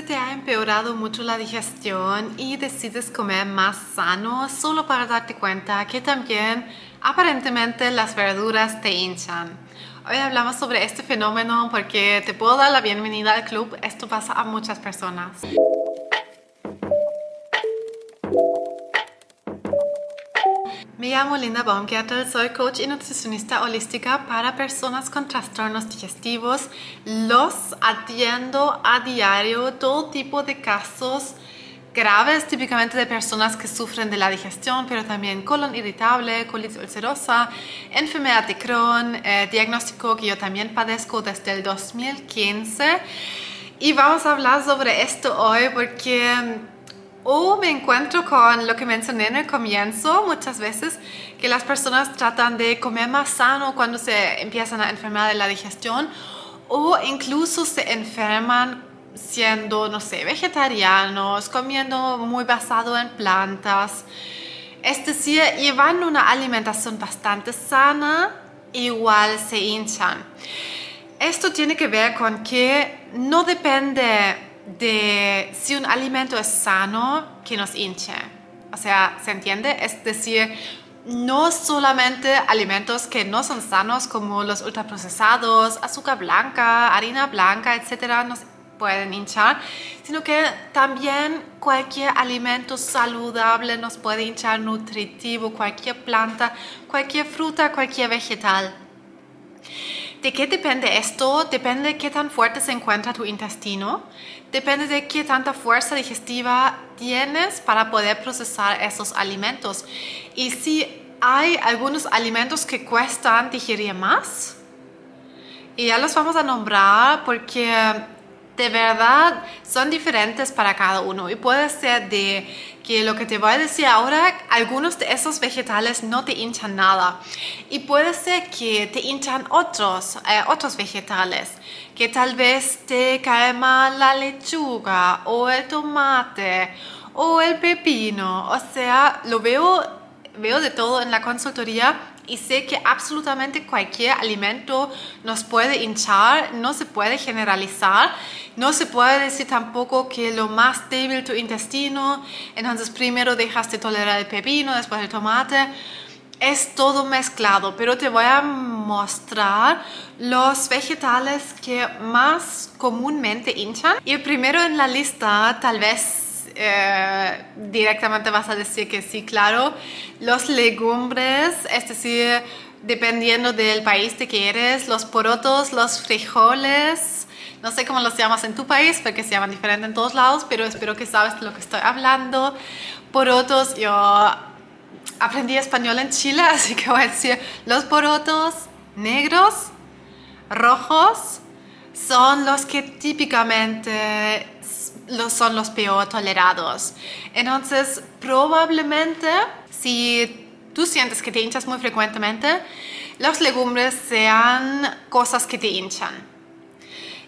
Se te ha empeorado mucho la digestión y decides comer más sano solo para darte cuenta que también aparentemente las verduras te hinchan. Hoy hablamos sobre este fenómeno porque te puedo dar la bienvenida al club. Esto pasa a muchas personas. Me llamo Linda Baumgärtel, soy coach y nutricionista holística para personas con trastornos digestivos. Los atiendo a diario, todo tipo de casos graves, típicamente de personas que sufren de la digestión, pero también colon irritable, colitis ulcerosa, enfermedad de Crohn, eh, diagnóstico que yo también padezco desde el 2015. Y vamos a hablar sobre esto hoy porque o me encuentro con lo que mencioné en el comienzo muchas veces, que las personas tratan de comer más sano cuando se empiezan a enfermar de la digestión o incluso se enferman siendo, no sé, vegetarianos, comiendo muy basado en plantas. Es decir, llevando una alimentación bastante sana, igual se hinchan. Esto tiene que ver con que no depende de si un alimento es sano que nos hinche. O sea, ¿se entiende? Es decir, no solamente alimentos que no son sanos como los ultraprocesados, azúcar blanca, harina blanca, etcétera, nos pueden hinchar, sino que también cualquier alimento saludable nos puede hinchar, nutritivo, cualquier planta, cualquier fruta, cualquier vegetal. ¿De qué depende esto? Depende de qué tan fuerte se encuentra tu intestino, depende de qué tanta fuerza digestiva tienes para poder procesar esos alimentos. Y si hay algunos alimentos que cuestan digerir más, y ya los vamos a nombrar porque de verdad son diferentes para cada uno. Y puede ser de que lo que te voy a decir ahora, algunos de esos vegetales no te hinchan nada. Y puede ser que te hinchan otros, eh, otros vegetales, que tal vez te cae mal la lechuga o el tomate o el pepino, o sea, lo veo, veo de todo en la consultoría y sé que absolutamente cualquier alimento nos puede hinchar, no se puede generalizar, no se puede decir tampoco que lo más débil tu intestino, entonces primero dejas de tolerar el pepino, después el tomate. Es todo mezclado, pero te voy a mostrar los vegetales que más comúnmente hinchan. Y el primero en la lista, tal vez eh, directamente vas a decir que sí, claro. Los legumbres, es decir, dependiendo del país de que eres, los porotos, los frijoles, no sé cómo los llamas en tu país, porque se llaman diferente en todos lados, pero espero que sabes de lo que estoy hablando. Porotos, yo aprendí español en Chile, así que voy a decir los porotos negros, rojos, son los que típicamente son los peor tolerados. Entonces, probablemente si tú sientes que te hinchas muy frecuentemente, los legumbres sean cosas que te hinchan.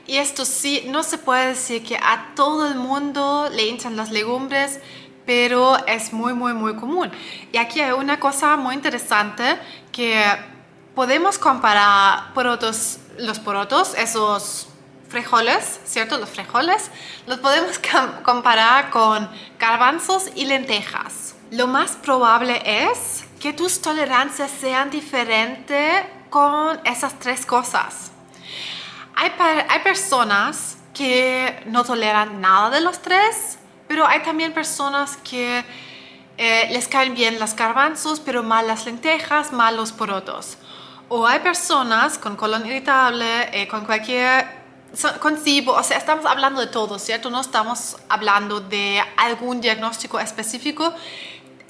Y esto sí, no se puede decir que a todo el mundo le hinchan las legumbres, pero es muy, muy, muy común. Y aquí hay una cosa muy interesante que podemos comparar porotos, los porotos, esos frijoles, ¿cierto? Los frijoles los podemos comparar con garbanzos y lentejas. Lo más probable es que tus tolerancias sean diferentes con esas tres cosas. Hay, hay personas que no toleran nada de los tres, pero hay también personas que eh, les caen bien los garbanzos, pero mal las lentejas, mal los porotos. O hay personas con colon irritable, eh, con cualquier concibo, o sea, estamos hablando de todo, ¿cierto? No estamos hablando de algún diagnóstico específico,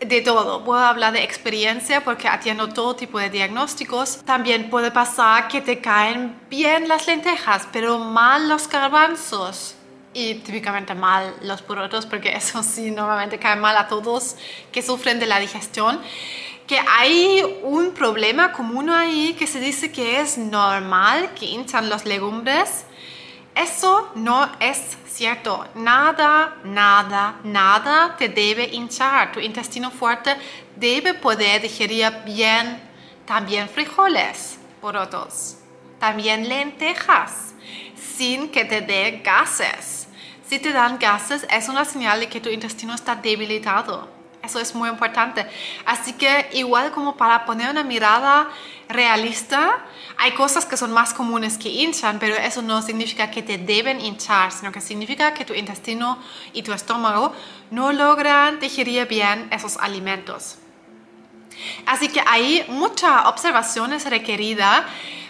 de todo. Puedo hablar de experiencia porque atiendo todo tipo de diagnósticos. También puede pasar que te caen bien las lentejas, pero mal los garbanzos. Y típicamente mal los porotos, porque eso sí, normalmente cae mal a todos que sufren de la digestión. Que hay un problema común ahí que se dice que es normal que hinchan los legumbres eso no es cierto. Nada, nada, nada te debe hinchar. Tu intestino fuerte debe poder digerir bien también frijoles, porotos, también lentejas, sin que te dé gases. si te dan gases, es una señal de que tu intestino está debilitado. Eso es muy importante. Así que igual como para poner una mirada realista, hay cosas que son más comunes que hinchan, pero eso no significa que te deben hinchar, sino que significa que tu intestino y tu estómago no logran digerir bien esos alimentos. Así que hay mucha observación es requerida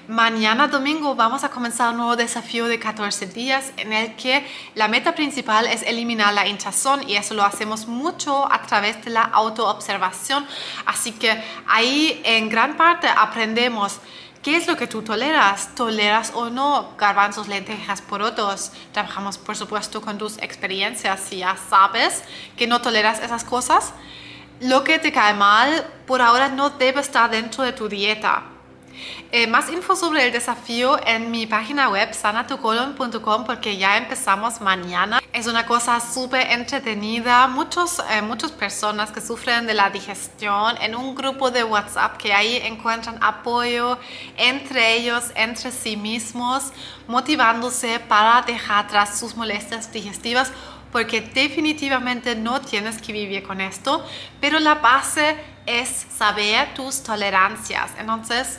Mañana domingo vamos a comenzar un nuevo desafío de 14 días en el que la meta principal es eliminar la hinchazón y eso lo hacemos mucho a través de la autoobservación. Así que ahí en gran parte aprendemos ¿Qué es lo que tú toleras? ¿Toleras o no garbanzos, lentejas, porotos? Trabajamos, por supuesto, con tus experiencias. Si ya sabes que no toleras esas cosas, lo que te cae mal por ahora no debe estar dentro de tu dieta. Eh, más info sobre el desafío en mi página web sanatucolon.com porque ya empezamos mañana. Es una cosa súper entretenida. Muchos, eh, muchas personas que sufren de la digestión en un grupo de WhatsApp que ahí encuentran apoyo entre ellos, entre sí mismos, motivándose para dejar atrás sus molestias digestivas porque definitivamente no tienes que vivir con esto, pero la base es saber tus tolerancias. Entonces,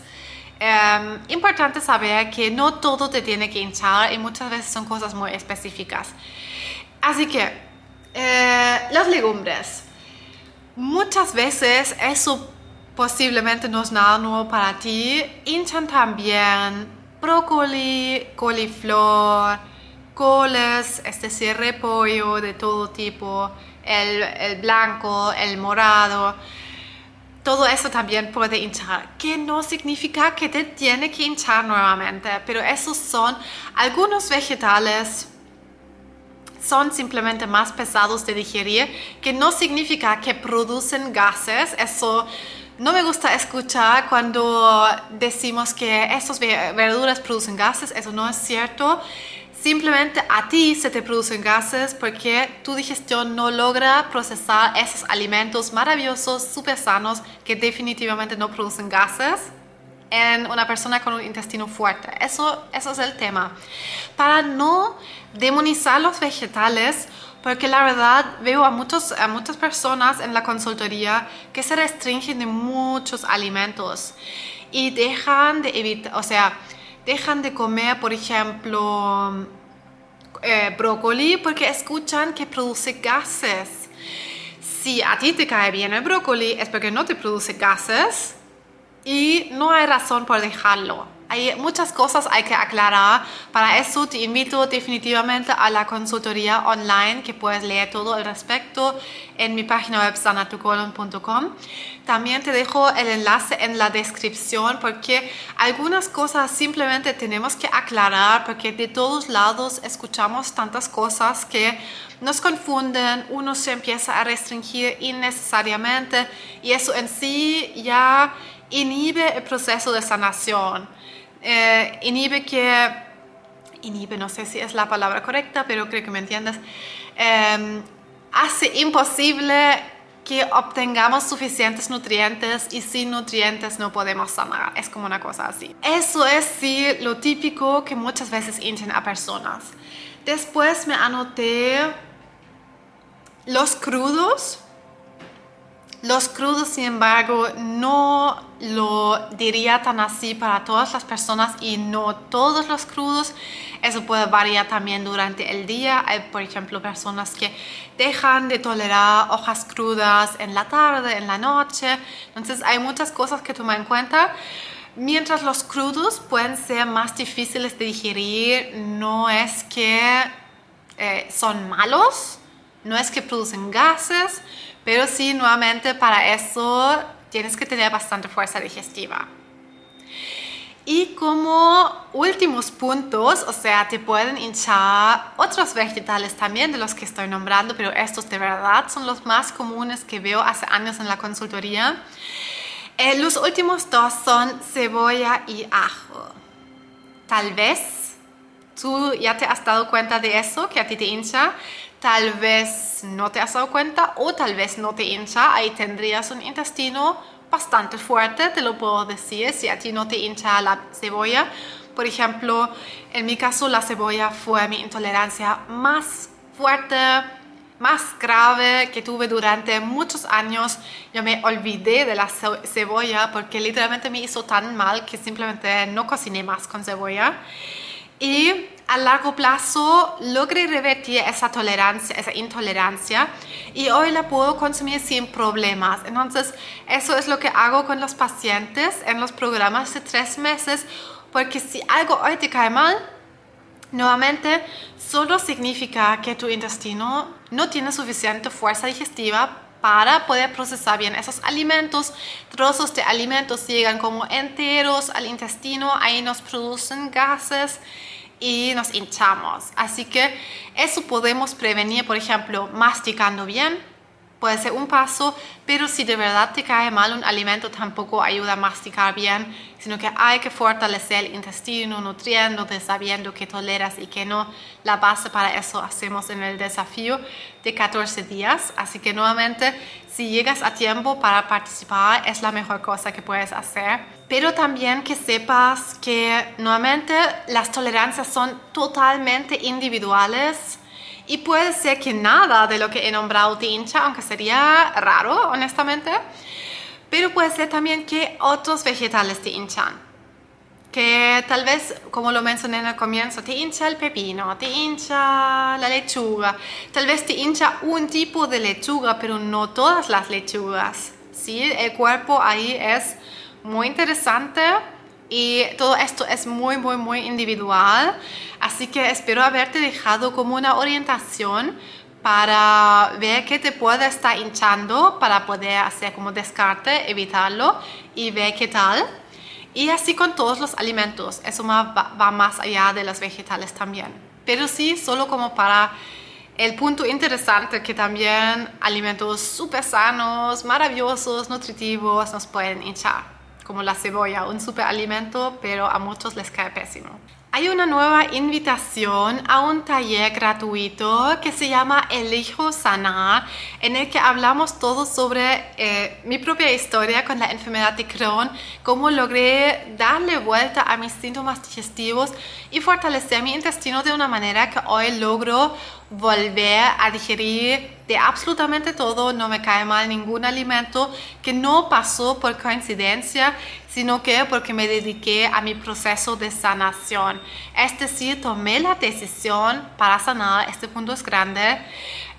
eh, importante saber que no todo te tiene que hinchar y muchas veces son cosas muy específicas. Así que, eh, las legumbres. Muchas veces eso posiblemente no es nada nuevo para ti. Hinchan también brócoli, coliflor, coles, es decir, repollo de todo tipo, el, el blanco, el morado todo eso también puede hinchar, que no significa que te tiene que hinchar nuevamente, pero esos son algunos vegetales son simplemente más pesados de digerir, que no significa que producen gases, eso no me gusta escuchar cuando decimos que estas verduras producen gases, eso no es cierto. Simplemente a ti se te producen gases porque tu digestión no logra procesar esos alimentos maravillosos, súper sanos, que definitivamente no producen gases en una persona con un intestino fuerte. Eso, eso es el tema. Para no demonizar los vegetales, porque la verdad veo a, muchos, a muchas personas en la consultoría que se restringen de muchos alimentos y dejan de evitar, o sea, dejan de comer, por ejemplo, eh, brócoli porque escuchan que produce gases. Si a ti te cae bien el brócoli es porque no te produce gases y no hay razón por dejarlo. Hay muchas cosas hay que aclarar. Para eso te invito definitivamente a la consultoría online que puedes leer todo al respecto en mi página web sanatucolon.com. También te dejo el enlace en la descripción porque algunas cosas simplemente tenemos que aclarar porque de todos lados escuchamos tantas cosas que nos confunden, uno se empieza a restringir innecesariamente y eso en sí ya inhibe el proceso de sanación eh, inhibe que, inhibe, no sé si es la palabra correcta, pero creo que me entiendes, em, hace imposible que obtengamos suficientes nutrientes y sin nutrientes no podemos sanar. Es como una cosa así. Eso es sí lo típico que muchas veces hinchan a personas. Después me anoté los crudos los crudos, sin embargo, no lo diría tan así para todas las personas y no todos los crudos. Eso puede variar también durante el día. Hay, por ejemplo, personas que dejan de tolerar hojas crudas en la tarde, en la noche. Entonces hay muchas cosas que tomar en cuenta. Mientras los crudos pueden ser más difíciles de digerir, no es que eh, son malos, no es que producen gases, pero sí, nuevamente para eso tienes que tener bastante fuerza digestiva. Y como últimos puntos, o sea, te pueden hinchar otros vegetales también de los que estoy nombrando, pero estos de verdad son los más comunes que veo hace años en la consultoría. Eh, los últimos dos son cebolla y ajo. Tal vez tú ya te has dado cuenta de eso, que a ti te hincha tal vez no te has dado cuenta o tal vez no te hincha, ahí tendrías un intestino bastante fuerte, te lo puedo decir, si a ti no te hincha la cebolla. Por ejemplo, en mi caso la cebolla fue mi intolerancia más fuerte, más grave que tuve durante muchos años. Yo me olvidé de la cebolla porque literalmente me hizo tan mal que simplemente no cociné más con cebolla. Y a largo plazo logré revertir esa tolerancia, esa intolerancia y hoy la puedo consumir sin problemas. Entonces, eso es lo que hago con los pacientes en los programas de tres meses, porque si algo hoy te cae mal, nuevamente solo significa que tu intestino no tiene suficiente fuerza digestiva para poder procesar bien esos alimentos. Trozos de alimentos llegan como enteros al intestino, ahí nos producen gases y nos hinchamos. Así que eso podemos prevenir, por ejemplo, masticando bien, puede ser un paso, pero si de verdad te cae mal un alimento tampoco ayuda a masticar bien, sino que hay que fortalecer el intestino nutriéndote, sabiendo que toleras y que no. La base para eso hacemos en el desafío de 14 días, así que nuevamente si llegas a tiempo para participar es la mejor cosa que puedes hacer. Pero también que sepas que nuevamente las tolerancias son totalmente individuales y puede ser que nada de lo que he nombrado te hincha, aunque sería raro, honestamente. Pero puede ser también que otros vegetales te hinchan. Que tal vez, como lo mencioné en el comienzo, te hincha el pepino, te hincha la lechuga. Tal vez te hincha un tipo de lechuga, pero no todas las lechugas. ¿sí? El cuerpo ahí es muy interesante y todo esto es muy, muy, muy individual. Así que espero haberte dejado como una orientación para ver qué te puede estar hinchando, para poder hacer como descarte, evitarlo y ver qué tal. Y así con todos los alimentos. Eso va, va más allá de los vegetales también. Pero sí, solo como para el punto interesante que también alimentos súper sanos, maravillosos, nutritivos nos pueden hinchar como la cebolla, un superalimento, pero a muchos les cae pésimo. Hay una nueva invitación a un taller gratuito que se llama Elijo Sanar, en el que hablamos todo sobre eh, mi propia historia con la enfermedad de Crohn, cómo logré darle vuelta a mis síntomas digestivos y fortalecer mi intestino de una manera que hoy logro volver a digerir de absolutamente todo, no me cae mal ningún alimento que no pasó por coincidencia, sino que porque me dediqué a mi proceso de sanación. Es decir, tomé la decisión para sanar, este punto es grande.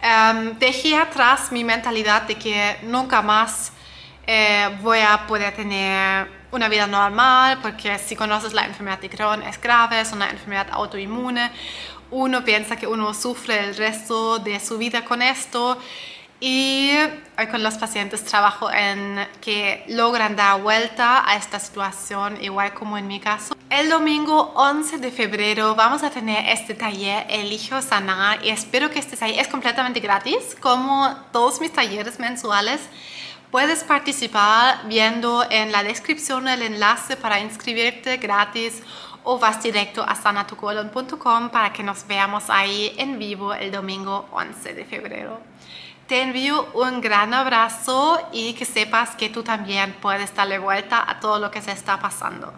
Em, dejé atrás mi mentalidad de que nunca más eh, voy a poder tener una vida normal, porque si conoces la enfermedad de Crohn es grave, es una enfermedad autoinmune uno piensa que uno sufre el resto de su vida con esto y con los pacientes trabajo en que logran dar vuelta a esta situación, igual como en mi caso. El domingo 11 de febrero vamos a tener este taller Elijo Sanar y espero que este taller es completamente gratis, como todos mis talleres mensuales. Puedes participar viendo en la descripción el enlace para inscribirte gratis o vas directo a sanatucolon.com para que nos veamos ahí en vivo el domingo 11 de febrero. Te envío un gran abrazo y que sepas que tú también puedes darle vuelta a todo lo que se está pasando.